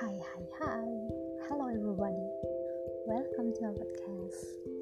Hi, hi, hi. Hello, everybody. Welcome to our podcast.